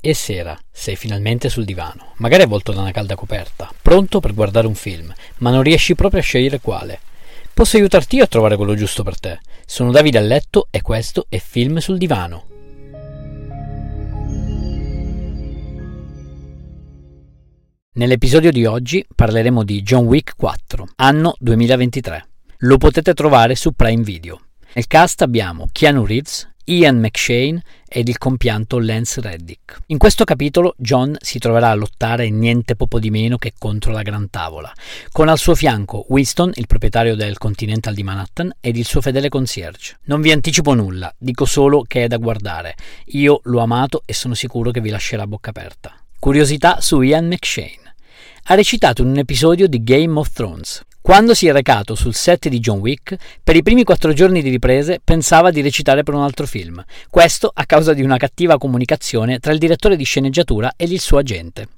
E sera, sei finalmente sul divano, magari avvolto da una calda coperta, pronto per guardare un film, ma non riesci proprio a scegliere quale. Posso aiutarti io a trovare quello giusto per te. Sono Davide a letto e questo è Film sul divano. Nell'episodio di oggi parleremo di John Wick 4, anno 2023. Lo potete trovare su Prime Video. Nel cast abbiamo Keanu Reeves, Ian McShane ed il compianto Lance Reddick. In questo capitolo John si troverà a lottare niente poco di meno che contro la Gran Tavola, con al suo fianco Winston, il proprietario del Continental di Manhattan, ed il suo fedele concierge. Non vi anticipo nulla, dico solo che è da guardare. Io l'ho amato e sono sicuro che vi lascerà bocca aperta. Curiosità su Ian McShane. Ha recitato in un episodio di Game of Thrones, quando si è recato sul set di John Wick, per i primi quattro giorni di riprese pensava di recitare per un altro film. Questo a causa di una cattiva comunicazione tra il direttore di sceneggiatura e il suo agente.